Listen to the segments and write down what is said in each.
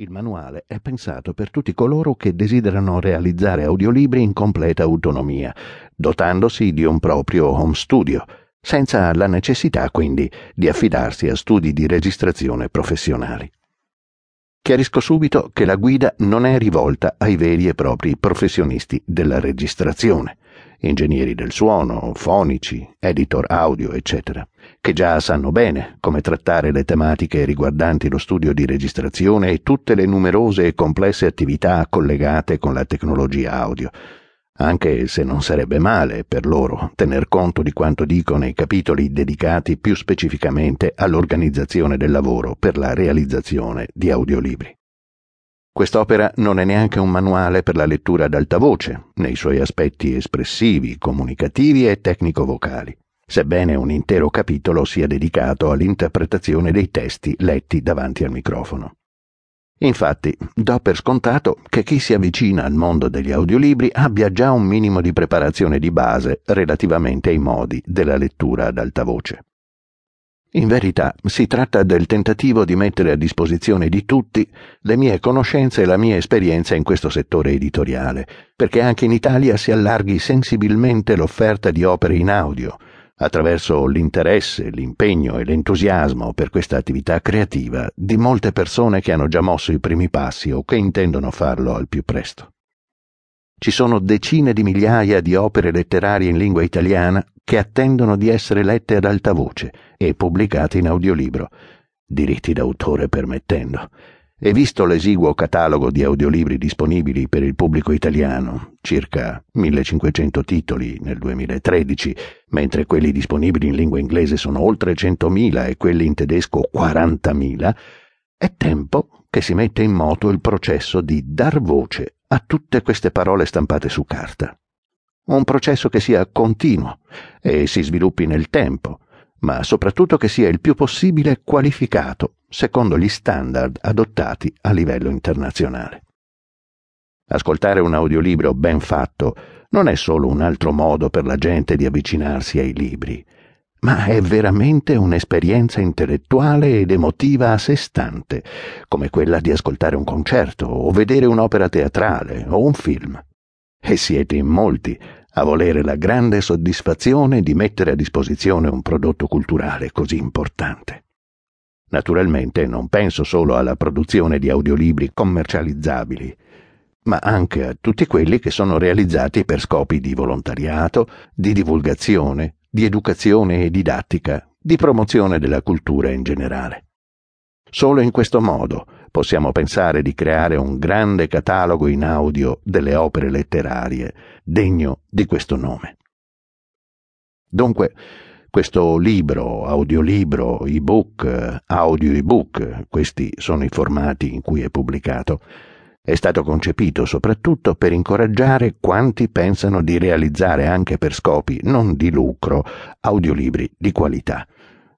Il manuale è pensato per tutti coloro che desiderano realizzare audiolibri in completa autonomia, dotandosi di un proprio home studio, senza la necessità quindi di affidarsi a studi di registrazione professionali. Chiarisco subito che la guida non è rivolta ai veri e propri professionisti della registrazione, ingegneri del suono, fonici, editor audio, eccetera che già sanno bene come trattare le tematiche riguardanti lo studio di registrazione e tutte le numerose e complesse attività collegate con la tecnologia audio, anche se non sarebbe male per loro tener conto di quanto dicono i capitoli dedicati più specificamente all'organizzazione del lavoro per la realizzazione di audiolibri. Quest'opera non è neanche un manuale per la lettura ad alta voce, nei suoi aspetti espressivi, comunicativi e tecnico-vocali sebbene un intero capitolo sia dedicato all'interpretazione dei testi letti davanti al microfono. Infatti, do per scontato che chi si avvicina al mondo degli audiolibri abbia già un minimo di preparazione di base relativamente ai modi della lettura ad alta voce. In verità si tratta del tentativo di mettere a disposizione di tutti le mie conoscenze e la mia esperienza in questo settore editoriale, perché anche in Italia si allarghi sensibilmente l'offerta di opere in audio, attraverso l'interesse, l'impegno e l'entusiasmo per questa attività creativa di molte persone che hanno già mosso i primi passi o che intendono farlo al più presto. Ci sono decine di migliaia di opere letterarie in lingua italiana che attendono di essere lette ad alta voce e pubblicate in audiolibro, diritti d'autore permettendo e visto l'esiguo catalogo di audiolibri disponibili per il pubblico italiano, circa 1500 titoli nel 2013, mentre quelli disponibili in lingua inglese sono oltre 100.000 e quelli in tedesco 40.000, è tempo che si metta in moto il processo di dar voce a tutte queste parole stampate su carta. Un processo che sia continuo e si sviluppi nel tempo, ma soprattutto che sia il più possibile qualificato secondo gli standard adottati a livello internazionale. Ascoltare un audiolibro ben fatto non è solo un altro modo per la gente di avvicinarsi ai libri, ma è veramente un'esperienza intellettuale ed emotiva a sé stante, come quella di ascoltare un concerto o vedere un'opera teatrale o un film. E siete in molti a volere la grande soddisfazione di mettere a disposizione un prodotto culturale così importante. Naturalmente non penso solo alla produzione di audiolibri commercializzabili, ma anche a tutti quelli che sono realizzati per scopi di volontariato, di divulgazione, di educazione e didattica, di promozione della cultura in generale. Solo in questo modo possiamo pensare di creare un grande catalogo in audio delle opere letterarie degno di questo nome. Dunque, questo libro, audiolibro, ebook, audio ebook, questi sono i formati in cui è pubblicato, è stato concepito soprattutto per incoraggiare quanti pensano di realizzare anche per scopi non di lucro audiolibri di qualità,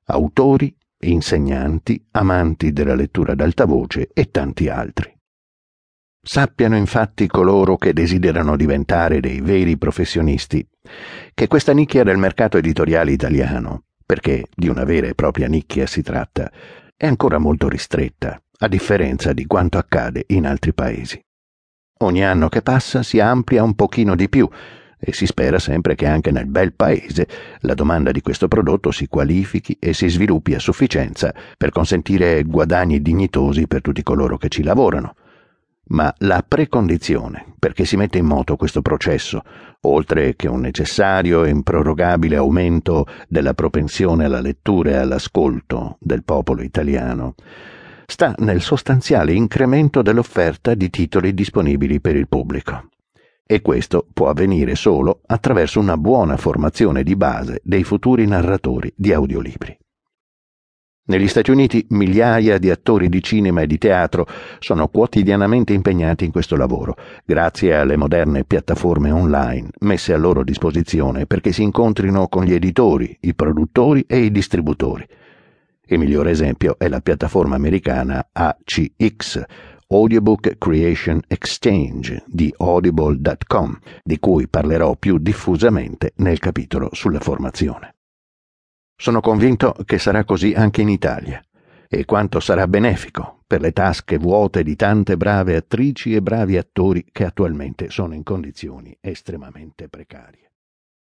autori, insegnanti, amanti della lettura ad alta voce e tanti altri. Sappiano infatti coloro che desiderano diventare dei veri professionisti che questa nicchia del mercato editoriale italiano, perché di una vera e propria nicchia si tratta, è ancora molto ristretta, a differenza di quanto accade in altri paesi. Ogni anno che passa si amplia un pochino di più e si spera sempre che anche nel bel paese la domanda di questo prodotto si qualifichi e si sviluppi a sufficienza per consentire guadagni dignitosi per tutti coloro che ci lavorano ma la precondizione perché si metta in moto questo processo, oltre che un necessario e improrogabile aumento della propensione alla lettura e all'ascolto del popolo italiano, sta nel sostanziale incremento dell'offerta di titoli disponibili per il pubblico. E questo può avvenire solo attraverso una buona formazione di base dei futuri narratori di audiolibri. Negli Stati Uniti migliaia di attori di cinema e di teatro sono quotidianamente impegnati in questo lavoro, grazie alle moderne piattaforme online messe a loro disposizione perché si incontrino con gli editori, i produttori e i distributori. Il migliore esempio è la piattaforma americana ACX, Audiobook Creation Exchange di audible.com, di cui parlerò più diffusamente nel capitolo sulla formazione. Sono convinto che sarà così anche in Italia e quanto sarà benefico per le tasche vuote di tante brave attrici e bravi attori che attualmente sono in condizioni estremamente precarie.